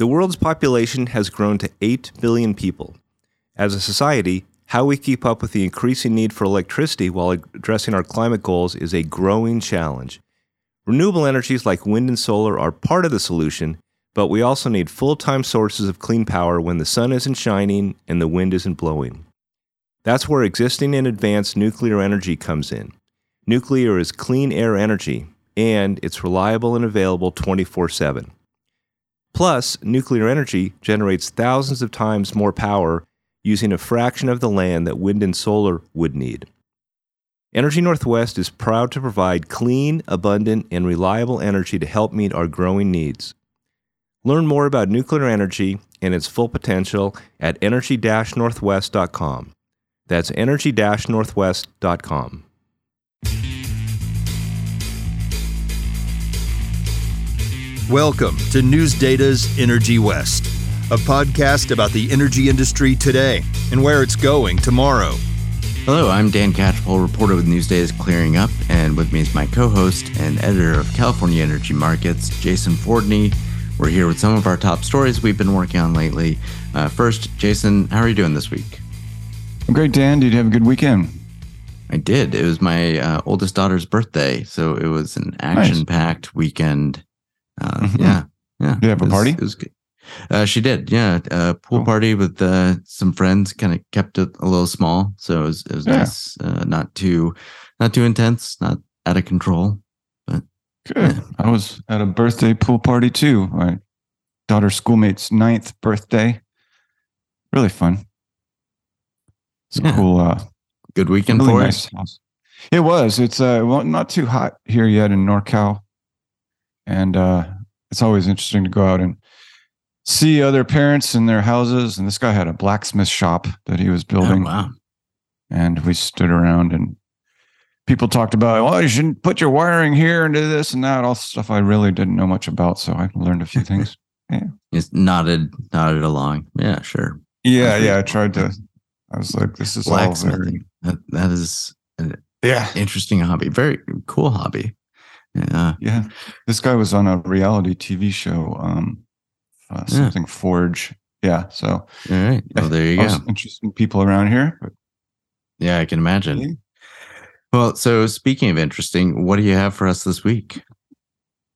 The world's population has grown to 8 billion people. As a society, how we keep up with the increasing need for electricity while addressing our climate goals is a growing challenge. Renewable energies like wind and solar are part of the solution, but we also need full time sources of clean power when the sun isn't shining and the wind isn't blowing. That's where existing and advanced nuclear energy comes in. Nuclear is clean air energy, and it's reliable and available 24 7. Plus, nuclear energy generates thousands of times more power using a fraction of the land that wind and solar would need. Energy Northwest is proud to provide clean, abundant, and reliable energy to help meet our growing needs. Learn more about nuclear energy and its full potential at energy northwest.com. That's energy northwest.com. Welcome to News Data's Energy West, a podcast about the energy industry today and where it's going tomorrow. Hello, I'm Dan Catchpole, reporter with News Data's Clearing Up, and with me is my co host and editor of California Energy Markets, Jason Fordney. We're here with some of our top stories we've been working on lately. Uh, first, Jason, how are you doing this week? I'm great, Dan. Did you have a good weekend? I did. It was my uh, oldest daughter's birthday, so it was an action-packed nice. weekend. Uh, mm-hmm. Yeah, yeah. Did you have a it was, party? It was good. Uh, she did, yeah. A pool party with uh, some friends. Kind of kept it a little small, so it was, it was yeah. nice. Uh, not too, not too intense, not out of control. But good. Yeah. I was at a birthday pool party too. My daughter's schoolmate's ninth birthday. Really fun. It's yeah. cool. Uh, good weekend really for nice house. It was. It's uh, well, not too hot here yet in NorCal and uh, it's always interesting to go out and see other parents in their houses. And this guy had a blacksmith shop that he was building. Oh, wow. And we stood around and people talked about, well, you shouldn't put your wiring here and do this and that, all stuff I really didn't know much about. So I learned a few things. Yeah. Just nodded, nodded along. Yeah, sure. Yeah, yeah. I tried to. I was like, this is blacksmithing. That, that is an yeah interesting hobby. Very cool hobby. Yeah. Yeah. This guy was on a reality TV show, um, uh, something yeah. Forge. Yeah. So, all right. Well, there you go. Interesting people around here. But... Yeah, I can imagine. Well, so speaking of interesting, what do you have for us this week?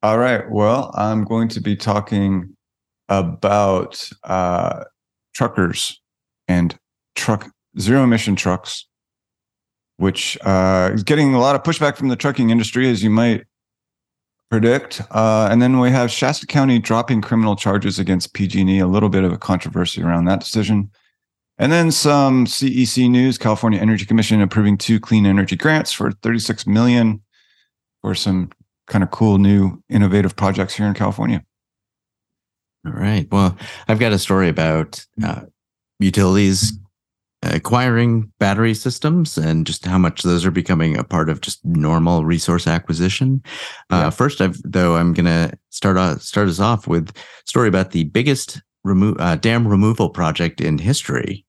All right. Well, I'm going to be talking about uh, truckers and truck zero emission trucks, which uh, is getting a lot of pushback from the trucking industry, as you might predict. Uh, and then we have Shasta County dropping criminal charges against PG&E. A little bit of a controversy around that decision. And then some CEC news: California Energy Commission approving two clean energy grants for 36 million for some kind of cool new innovative projects here in California. All right. Well, I've got a story about uh, utilities acquiring battery systems and just how much those are becoming a part of just normal resource acquisition. Uh, yeah. Uh, first, I've, though, I'm going to start uh, start us off with a story about the biggest remo- uh, dam removal project in history.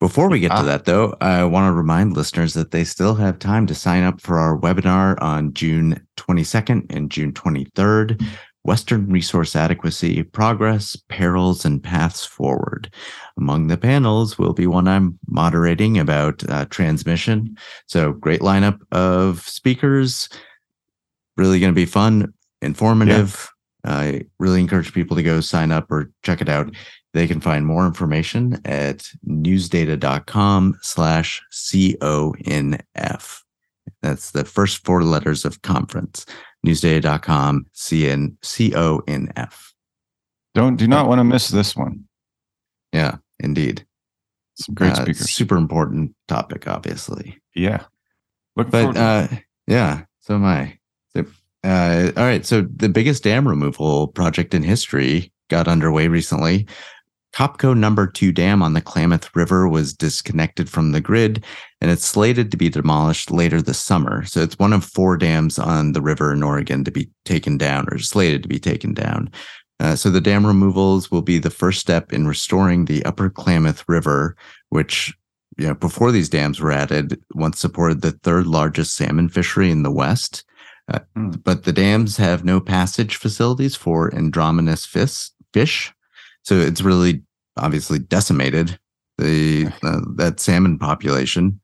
Before we get ah. to that, though, I want to remind listeners that they still have time to sign up for our webinar on June 22nd and June 23rd. Western Resource Adequacy, Progress, Perils, and Paths Forward. Among the panels will be one I'm moderating about uh, transmission. So, great lineup of speakers. Really going to be fun, informative. Yeah. I really encourage people to go sign up or check it out. They can find more information at newsdata.com slash CONF. That's the first four letters of conference newsdata.com, CN, C-O-N-F. Don't, do not want to miss this one. Yeah, indeed. Some great uh, speakers. Super important topic, obviously. Yeah. Look but, uh, yeah, so am I. So, uh, all right. So the biggest dam removal project in history got underway recently. Copco number two dam on the Klamath River was disconnected from the grid and it's slated to be demolished later this summer. So it's one of four dams on the river in Oregon to be taken down or slated to be taken down. Uh, so the dam removals will be the first step in restoring the upper Klamath River, which you know, before these dams were added, once supported the third largest salmon fishery in the West. Uh, mm. But the dams have no passage facilities for anadromous fish, fish so it's really obviously decimated the uh, that salmon population.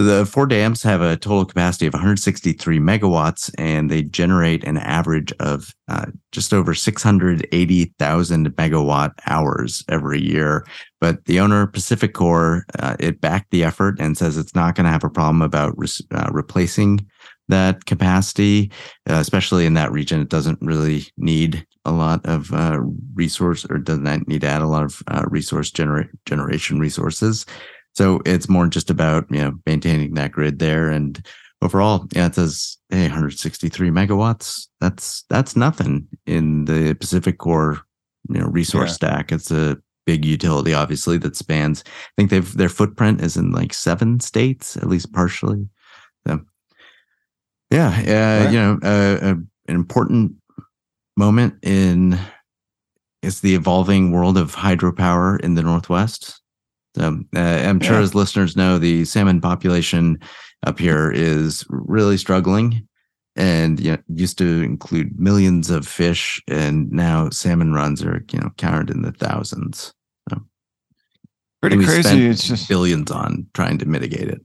The four dams have a total capacity of 163 megawatts, and they generate an average of uh, just over 680,000 megawatt hours every year. But the owner, PacifiCorp, uh, it backed the effort and says it's not going to have a problem about re- uh, replacing that capacity, uh, especially in that region. It doesn't really need a lot of uh, resource or doesn't need to add a lot of uh, resource genera- generation resources. So it's more just about you know maintaining that grid there and overall, yeah, it says hey, 163 megawatts. That's that's nothing in the PacifiCorp you know resource yeah. stack. It's a big utility, obviously, that spans. I think they've their footprint is in like seven states, at least partially. So, yeah, uh, right. you know, uh, uh, an important moment in it's the evolving world of hydropower in the Northwest. So, uh, I'm sure, yeah. as listeners know, the salmon population up here is really struggling, and you know, used to include millions of fish, and now salmon runs are you know counted in the thousands. So, Pretty crazy. It's just billions on trying to mitigate it.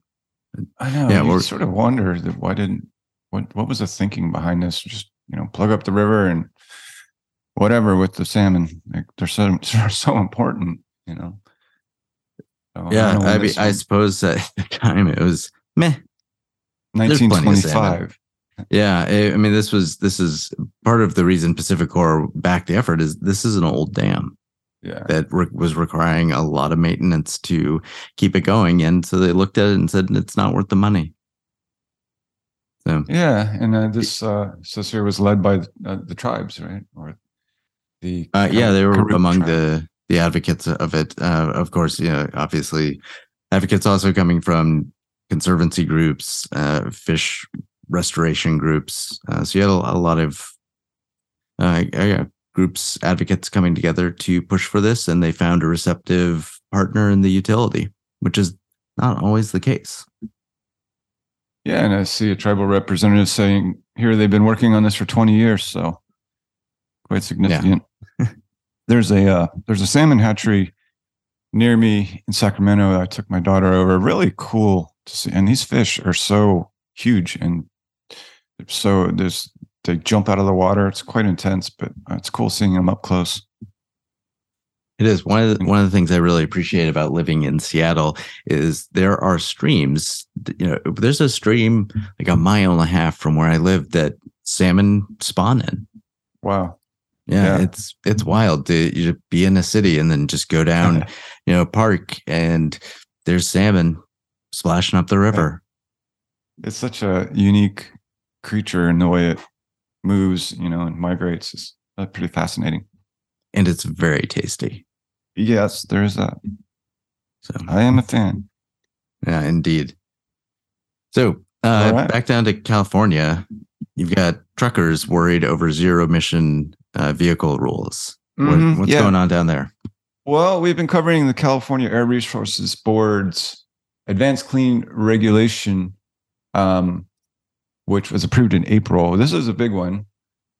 I know. Yeah, we sort of wonder that why didn't what what was the thinking behind this? Just you know, plug up the river and whatever with the salmon. Like they're so they're so important. You know. So yeah, I, I mean, I suppose at the time it was meh. 1925. Yeah, I mean, this was this is part of the reason PacifiCorp backed the effort is this is an old dam. Yeah. That re- was requiring a lot of maintenance to keep it going, and so they looked at it and said it's not worth the money. So yeah, and uh, this uh, here was led by uh, the tribes, right? Or the uh, yeah, they were among tribe. the the advocates of it. Uh, of course, you know, obviously, advocates also coming from conservancy groups, uh, fish restoration groups. Uh, so you had a, a lot of uh, groups, advocates coming together to push for this, and they found a receptive partner in the utility, which is not always the case. Yeah, and I see a tribal representative saying here they've been working on this for 20 years, so quite significant. Yeah. There's a uh, there's a salmon hatchery near me in Sacramento. I took my daughter over. Really cool to see, and these fish are so huge and so there's they jump out of the water. It's quite intense, but it's cool seeing them up close. It is one of the, one of the things I really appreciate about living in Seattle is there are streams. You know, there's a stream like a mile and a half from where I live that salmon spawn in. Wow. Yeah, yeah. it's it's wild to you be in a city and then just go down, you know, park and there's salmon splashing up the river. It's such a unique creature in the way it moves, you know, and migrates. is uh, pretty fascinating. And it's very tasty. Yes, there's that. So I am a fan. Yeah, indeed. So uh, right. back down to California, you've got truckers worried over zero emission uh, vehicle rules. Mm-hmm. What, what's yeah. going on down there? Well, we've been covering the California Air Resources Board's Advanced Clean Regulation, um, which was approved in April. This is a big one.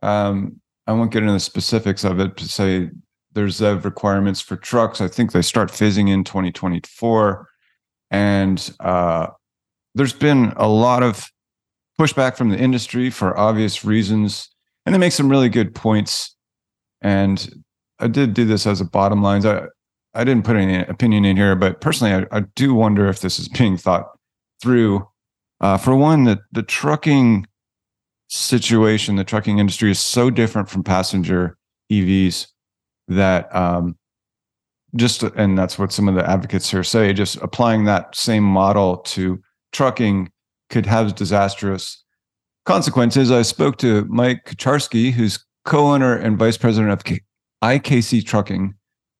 Um, I won't get into the specifics of it to say there's uh, requirements for trucks. I think they start phasing in 2024. And uh, there's been a lot of pushback from the industry for obvious reasons. And they make some really good points. And I did do this as a bottom line. I, I didn't put any opinion in here, but personally, I, I do wonder if this is being thought through. Uh, for one, that the trucking situation, the trucking industry is so different from passenger EVs that um, just, and that's what some of the advocates here say, just applying that same model to trucking could have disastrous consequences. I spoke to Mike Kucharski, who's co owner and vice president of IKC Trucking,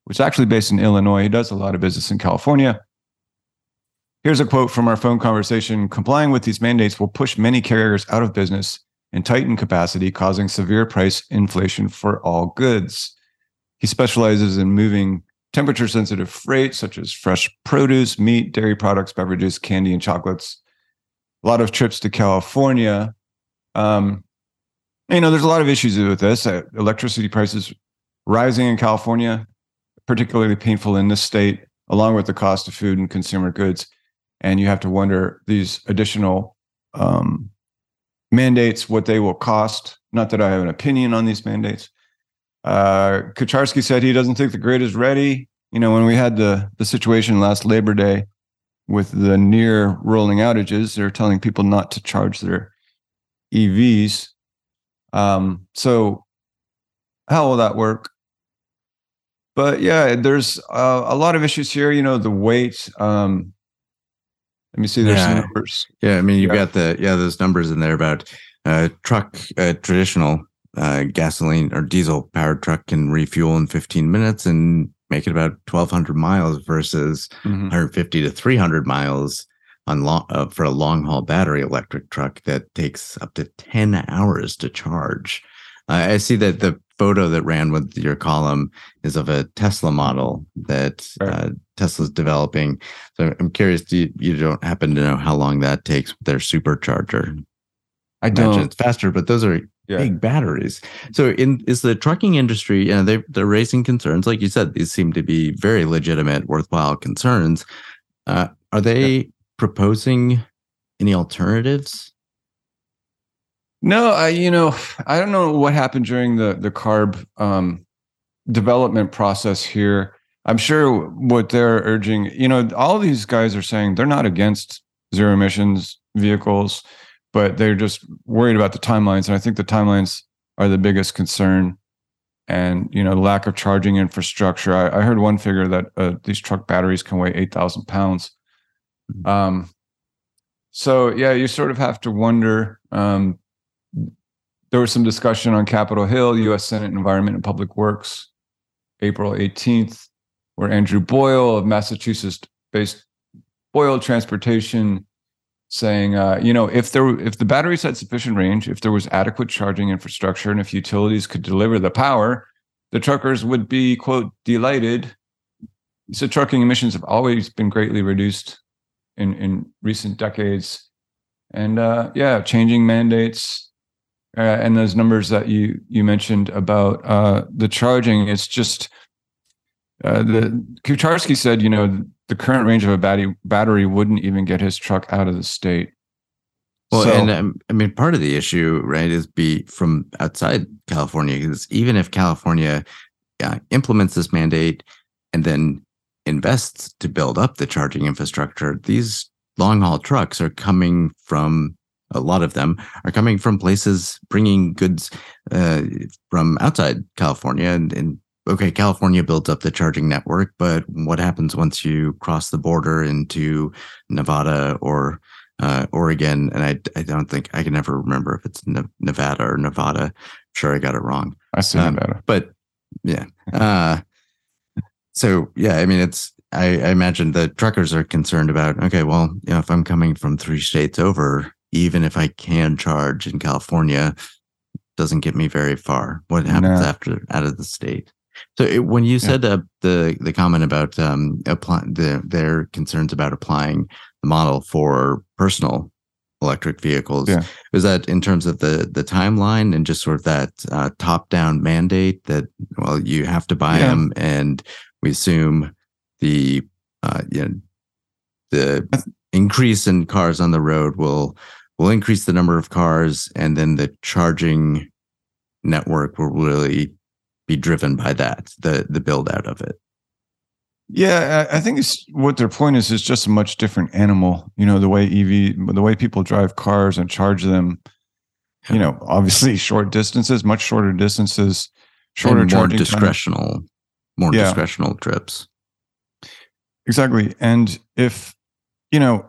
which is actually based in Illinois. He does a lot of business in California. Here's a quote from our phone conversation Complying with these mandates will push many carriers out of business and tighten capacity, causing severe price inflation for all goods. He specializes in moving temperature sensitive freight, such as fresh produce, meat, dairy products, beverages, candy, and chocolates. A lot of trips to California. Um, you know, there's a lot of issues with this. Uh, electricity prices rising in California. particularly painful in this state, along with the cost of food and consumer goods. And you have to wonder these additional um, mandates, what they will cost. Not that I have an opinion on these mandates. Uh, Kucharski said he doesn't think the grid is ready. You know, when we had the the situation last Labor Day with the near rolling outages, they're telling people not to charge their EVs. Um, so how will that work? But yeah, there's uh, a lot of issues here. You know, the weight. Um, let me see. There's Yeah. numbers. Yeah, I mean, you've Yeah. got the yeah those numbers in there about uh, truck uh, traditional uh, gasoline or diesel powered truck can refuel in 15 minutes and make it about 1,200 miles versus Mhm. 150 to 300 miles on long uh, for a long haul battery electric truck that takes up to 10 hours to charge. Uh, I see that the photo that ran with your column is of a Tesla model that Right. uh, Tesla's developing. So I'm curious, do you, you don't happen to know how long that takes with their supercharger? I don't. it's faster, but those are Yeah. big batteries. So in is the trucking industry, you know, they they're raising concerns. Like you said, these seem to be very legitimate, worthwhile concerns. Uh, are they proposing any alternatives? No, I you know I don't know what happened during the the CARB um, development process here. I'm sure what they're urging, you know, all these guys are saying they're not against zero emissions vehicles, but they're just worried about the timelines, and I think the timelines are the biggest concern. And you know, lack of charging infrastructure. I, I heard one figure that uh, these truck batteries can weigh eight thousand pounds. Um, so yeah, you sort of have to wonder. Um, there was some discussion on Capitol Hill, U.S. Senate Environment and Public Works, April 18th, where Andrew Boyle of Massachusetts-based Boyle Transportation saying, uh, you know, if there if the batteries had sufficient range, if there was adequate charging infrastructure, and if utilities could deliver the power, the truckers would be quote delighted. So trucking emissions have always been greatly reduced in in recent decades, and uh, yeah, changing mandates uh, and those numbers that you you mentioned about uh, the charging, it's just uh, the Kucharski said, you know, the current range of a battery battery wouldn't even get his truck out of the state. Well, So- and um, I mean, part of the issue, right, is be from outside California. Because even if California uh, implements this mandate and then invests to build up the charging infrastructure, these long haul trucks are coming from a lot of them are coming from places bringing goods uh, from outside California. And, and okay, California builds up the charging network, but what happens once you cross the border into Nevada or uh, Oregon? And I, I don't think I can never remember if it's Ne- Nevada or Nevada. I'm Sure, I got it wrong I see Um, Nevada. but yeah. Uh, so yeah, I mean, it's I, I imagine the truckers are concerned about. Okay, well, you know, if I'm coming from three states over, even if I can charge in California, doesn't get me very far. What happens No. after out of the state? So it, when you said uh, the the comment about um, apply, the their concerns about applying the model for personal electric vehicles, Yeah. was that in terms of the the timeline and just sort of that uh, top down mandate that well you have to buy Yeah. them and we assume the uh, you know the increase in cars on the road will will increase the number of cars and then the charging network will really be driven by that the the build out of it Yeah, I think it's what their point is is just a much different animal. You know, the way EV, the way people drive cars and charge them. You know, obviously short distances, much shorter distances, shorter and more time. More Yeah. discretional trips Exactly. And if, you know,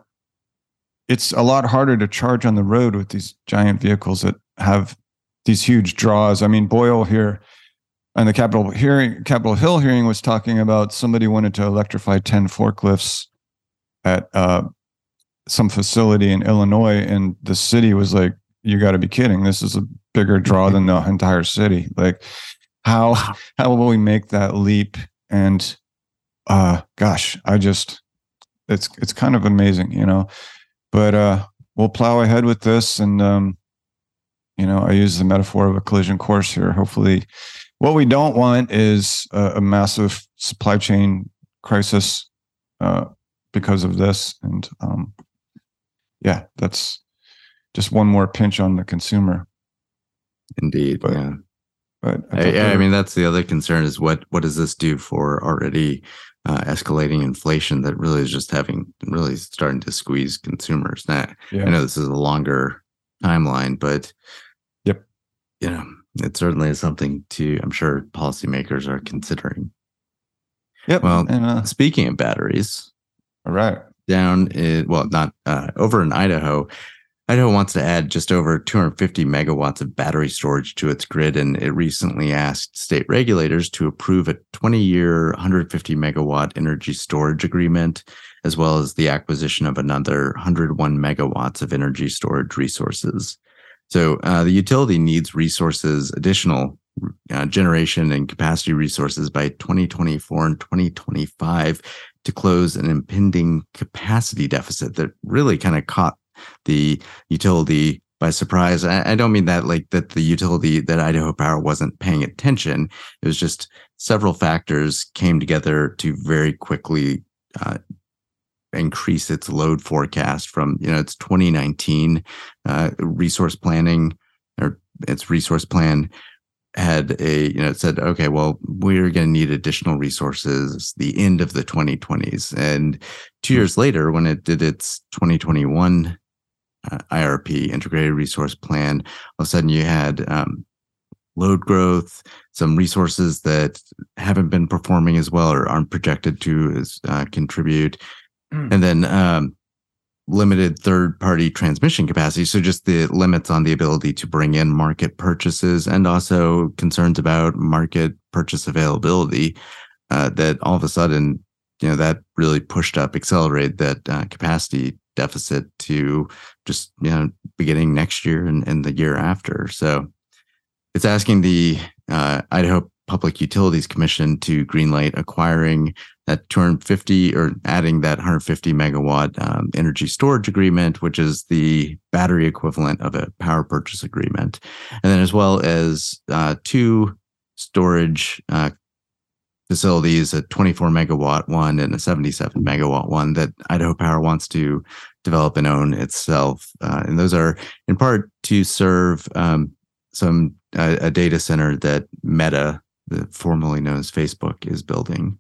it's a lot harder to charge on the road with these giant vehicles that have these huge draws. I mean, Boyle here and the Capitol hearing, Capitol Hill hearing was talking about somebody wanted to electrify 10 forklifts at uh, some facility in Illinois. And the city was like, you got to be kidding. This is a bigger draw than the entire city. Like, how, how will we make that leap? And uh gosh i just it's it's kind of amazing you know but uh we'll plow ahead with this and um you know i use the metaphor of a collision course here hopefully what we don't want is a, a massive supply chain crisis uh, because of this, and um, yeah, that's just one more pinch on the consumer. Indeed, But- yeah. But I, yeah, I mean that's the other concern is what what does this do for already uh, escalating inflation that really is just having really starting to squeeze consumers. Now, yeah. I know this is a longer timeline, but Yep. you know, it certainly is something to I'm sure policymakers are considering. Yep. well, and, uh, Speaking of batteries, all right. down in well, not uh, over in Idaho. Idaho wants to add just over 250 megawatts of battery storage to its grid, and it recently asked state regulators to approve a 20 year, 150 megawatt energy storage agreement, as well as the acquisition of another 101 megawatts of energy storage resources. So uh, the utility needs resources, additional uh, generation and capacity resources by 2024 and 2025 to close an impending capacity deficit that really kind of caught the utility by surprise. I, I don't mean that like that the utility that Idaho Power wasn't paying attention. It was just several factors came together to very quickly uh, increase its load forecast from you know its 2019 uh, resource planning or its resource plan had a you know it said okay well we're going to need additional resources the end of the 2020s and two years later when it did its 2021 uh, irp integrated resource plan all of a sudden you had um, load growth some resources that haven't been performing as well or aren't projected to as uh, contribute Mm. and then um, limited third party transmission capacity. So just the limits on the ability to bring in market purchases and also concerns about market purchase availability uh, that all of a sudden, you know, that really pushed up, accelerated that uh, capacity deficit to just, you know, beginning next year and, and the year after. So it's asking the uh, Idaho Public Utilities Commission to greenlight acquiring that 250 or adding that 150 megawatt um, energy storage agreement, which is the battery equivalent of a power purchase agreement. And then as well as uh, two storage uh, facilities, a 24 megawatt one and a 77 megawatt one that Idaho Power wants to develop and own itself. Uh, and those are in part to serve um, some uh, a data center that Meta, the formerly known as Facebook, is building.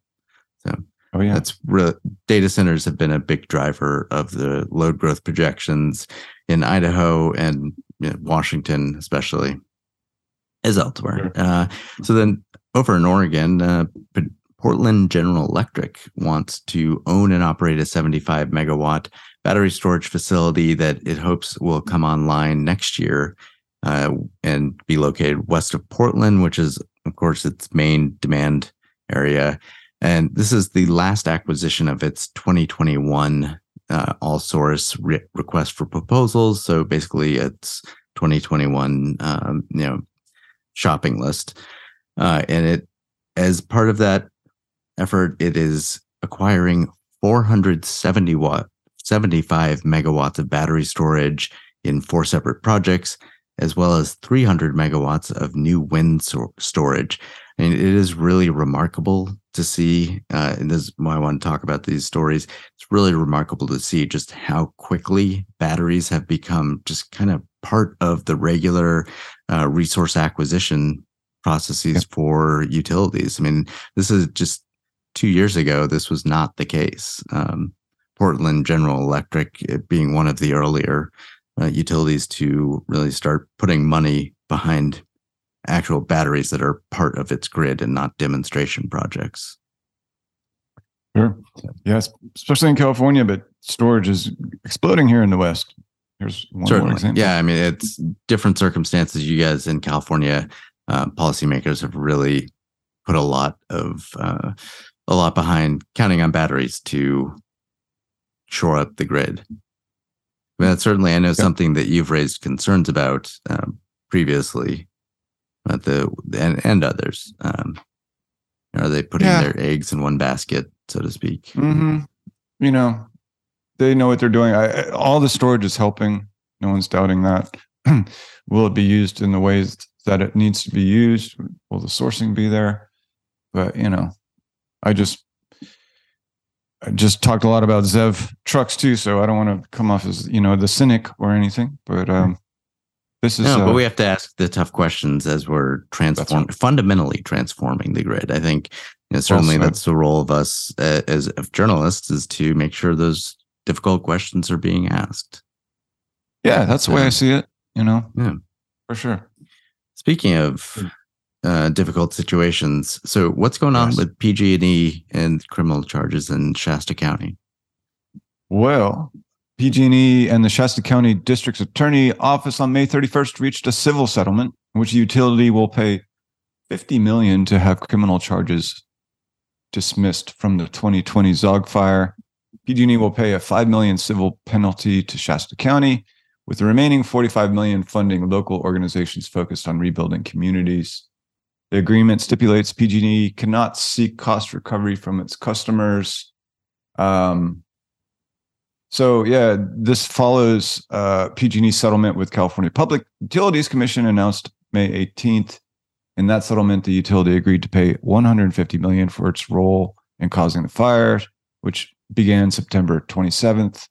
So Oh yeah. that's re- data centers have been a big driver of the load growth projections in Idaho and you know, Washington, especially as elsewhere. Uh, so then over in Oregon, uh, Portland General Electric wants to own and operate a 75 megawatt battery storage facility that it hopes will come online next year uh, and be located west of Portland, which is, of course, its main demand area. And this is the last acquisition of its 2021 uh, all source re- request for proposals. So basically, it's 2021, um, you know, shopping list. Uh, and it, as part of that effort, it is acquiring 470 watt, 75 megawatts of battery storage in four separate projects, as well as 300 megawatts of new wind so- storage. And it is really remarkable to see, uh, and this is why I want to talk about these stories. It's really remarkable to see just how quickly batteries have become just kind of part of the regular uh, resource acquisition processes for utilities. I mean, this is just two years ago, this was not the case. Um, Portland General Electric it being one of the earlier uh, utilities to really start putting money behind actual batteries that are part of its grid and not demonstration projects. Sure. Yes, especially in California, but storage is exploding here in the West. Here's one more example. Yeah, I mean, it's different circumstances. You guys in California, uh, policymakers have really put a lot of uh, a lot behind counting on batteries to shore up the grid. I mean, that's certainly I know something that you've raised concerns about um, previously, but the and, and others. Um, are they putting Yeah. their eggs in one basket, so to speak? hmm You know, they know what they're doing. I- all the storage is helping. No one's doubting that. Will it be used in the ways that it needs to be used? Will the sourcing be there? But you know, I just I just talked a lot about ZEV trucks too, so I don't want to come off as you know the cynic or anything. But um, this is No, uh, but we have to ask the tough questions as we're transform fundamentally transforming the grid. I think you know, certainly said. that's the role of us uh, as of journalists is to make sure those difficult questions are being asked. yeah, that's the way I see it. You know, Yeah. for sure. Speaking of uh, difficult situations, so what's going on Yes. with PG&E and criminal charges in Shasta County? Well, PG&E and the Shasta County District's Attorney Office on May 31st reached a civil settlement in which the utility will pay 50 million to have criminal charges dismissed from the 2020 Zogg fire. PG&E will pay a 5 million civil penalty to Shasta County with the remaining 45 million funding local organizations focused on rebuilding communities. The agreement stipulates PG&E cannot seek cost recovery from its customers. Um, so yeah, this follows uh, PG&E settlement with California Public Utilities Commission announced May 18th. In that settlement, the utility agreed to pay 150 million for its role in causing the fire, which began September 27th.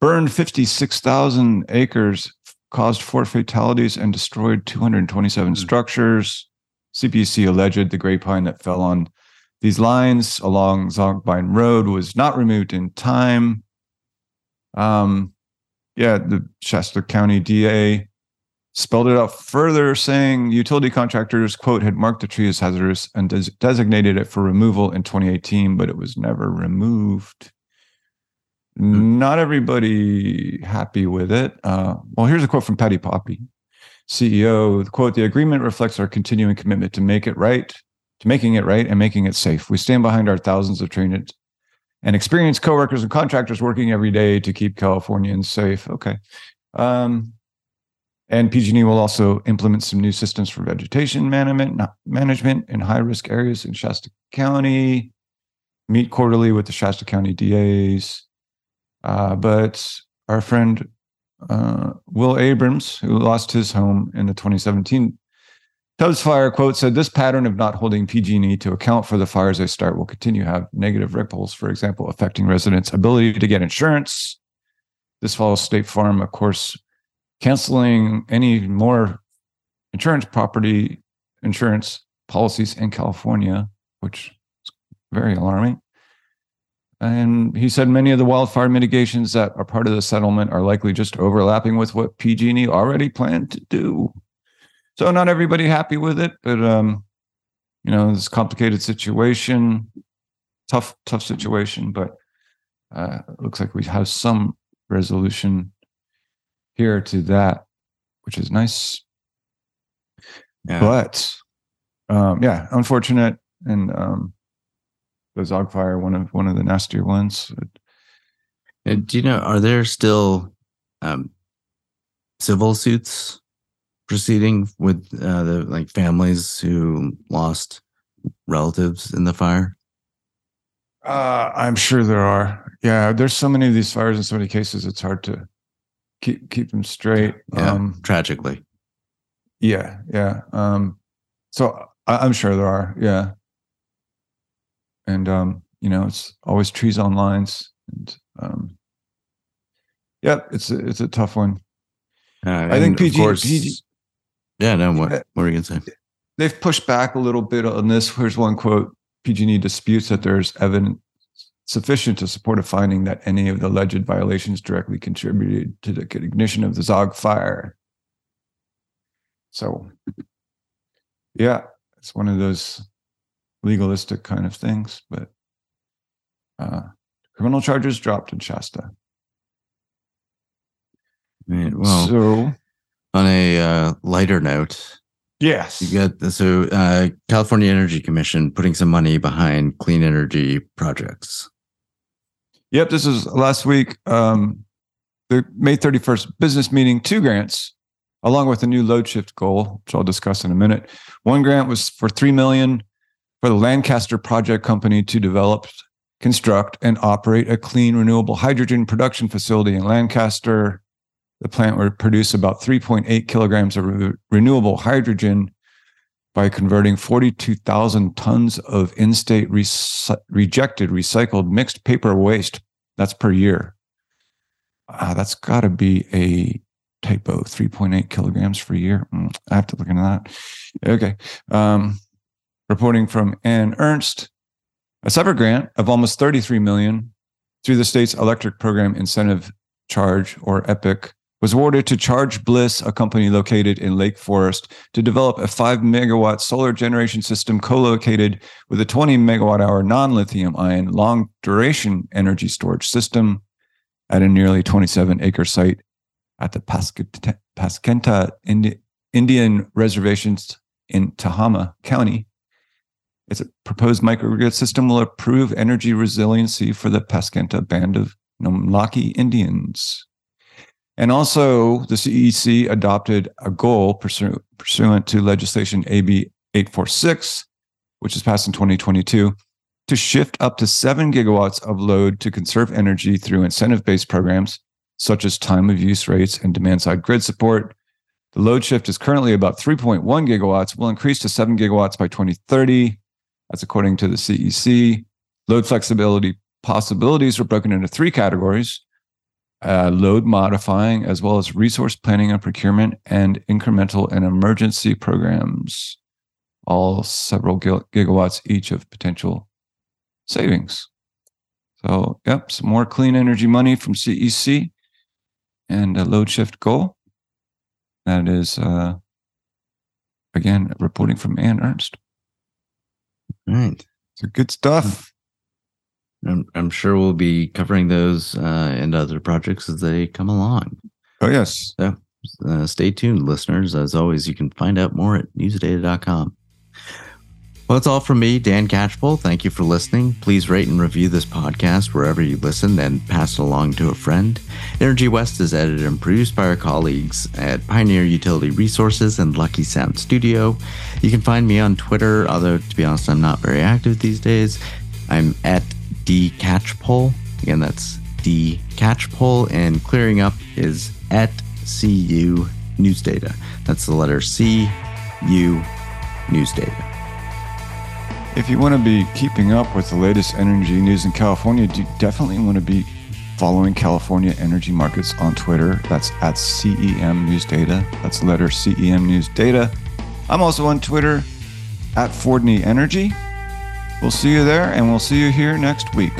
Burned 56,000 acres, caused four fatalities, and destroyed 227 structures. CPUC alleged the gray pine that fell on these lines along Zogg Mine Road was not removed in time. Um, yeah, the Shasta County DA spelled it out further, saying utility contractors, quote, had marked the tree as hazardous and des- designated it for removal in 2018, but it was never removed. Not everybody happy with it. Uh, well, here's a quote from Patti Poppe, CEO. The quote, the agreement reflects our continuing commitment to make it right, to making it right and making it safe. We stand behind our thousands of trained and experienced coworkers and contractors working every day to keep Californians safe. Okay. Um, and PG&E will also implement some new systems for vegetation management, management in high-risk areas in Shasta County. Meet quarterly with the Shasta County DAs. Uh, but our friend uh, Will Abrams, who lost his home in the 2017 Tubbs fire quote said this pattern of not holding PG&E to account for the fires they start will continue to have negative ripples, for example, affecting residents' ability to get insurance. This follows State Farm, of course, canceling any more insurance property insurance policies in California, which is very alarming. And he said many of the wildfire mitigations that are part of the settlement are likely just overlapping with what PG&E already planned to do. So not everybody happy with it, but um, you know, this complicated situation, tough, tough situation, but uh, it looks like we have some resolution here to that, which is nice. Yeah. But um, yeah, unfortunate, and um, the Zogg fire, one of one of the nastier ones. Uh, do you know, are there still um, civil suits proceeding with uh, the like families who lost relatives in the fire? Uh, I'm sure there are. Yeah, there's so many of these fires in so many cases. It's hard to keep keep them straight. Yeah, Um, tragically. yeah, yeah. Um, so I'm sure there are. Yeah, and um, you know, it's always trees on lines, and um, yeah, it's a, it's a tough one. Uh, I think and of PG PG Yeah, no. What, what were you gonna say? they've pushed back a little bit on this. Here's one quote: PG&E disputes that there's evidence sufficient to support a finding that any of the alleged violations directly contributed to the ignition of the Zogg fire. So, yeah, it's one of those legalistic kind of things, but uh, criminal charges dropped in Shasta. Well, so, on a uh, lighter note, yes, you the, so uh, California Energy Commission putting some money behind clean energy projects. Yep, this is last week. Um, the May 31st business meeting, two grants, along with a new load shift goal, which I'll discuss in a minute. One grant was for three million for the Lancaster Project Company to develop, construct, and operate a clean renewable hydrogen production facility in Lancaster. The plant would produce about 3.8 kilograms of re- renewable hydrogen by converting 42,000 tons of in state rec- rejected recycled mixed paper waste. That's per year. Uh, that's got to be a typo 3.8 kilograms per year. Mm, I have to look into that. Okay. Um, reporting from Ann Ernst, a separate grant of almost 33 million through the state's electric program incentive charge or EPIC was awarded to Charge Bliss, a company located in Lake Forest, to develop a 5 megawatt solar generation system co located with a 20 megawatt hour non lithium ion long duration energy storage system at a nearly 27 acre site at the Paskenta Indi- Indian reservations in Tehama County. Its proposed microgrid system will improve energy resiliency for the Paskenta Band of Nomlaki Indians. And also, the CEC adopted a goal pursu- pursuant to legislation AB 846, which was passed in 2022, to shift up to seven gigawatts of load to conserve energy through incentive based programs such as time of use rates and demand side grid support. The load shift is currently about 3.1 gigawatts, will increase to 7 gigawatts by 2030. That's according to the CEC. Load flexibility possibilities are broken into three categories uh, load modifying, as well as resource planning and procurement, and incremental and emergency programs, all several gigawatts each of potential savings. So, yep, some more clean energy money from CEC and a load shift goal. That is, uh, again, reporting from Ann Ernst. All right. So good stuff. I'm, I'm sure we'll be covering those uh, and other projects as they come along. Oh, yes. So uh, stay tuned, listeners. As always, you can find out more at newsdata.com. Well, that's all from me, Dan Catchpole. Thank you for listening. Please rate and review this podcast wherever you listen and pass it along to a friend. Energy West is edited and produced by our colleagues at Pioneer Utility Resources and Lucky Sound Studio. You can find me on Twitter, although to be honest, I'm not very active these days. I'm at D Catchpole. Again, that's D Catchpole, and clearing up is at CU News Data. That's the letter C U News Data. If you want to be keeping up with the latest energy news in California, you definitely want to be following California energy markets on Twitter. That's at CEM News Data. That's letter CEM News Data. I'm also on Twitter at Fordney Energy. We'll see you there, and we'll see you here next week.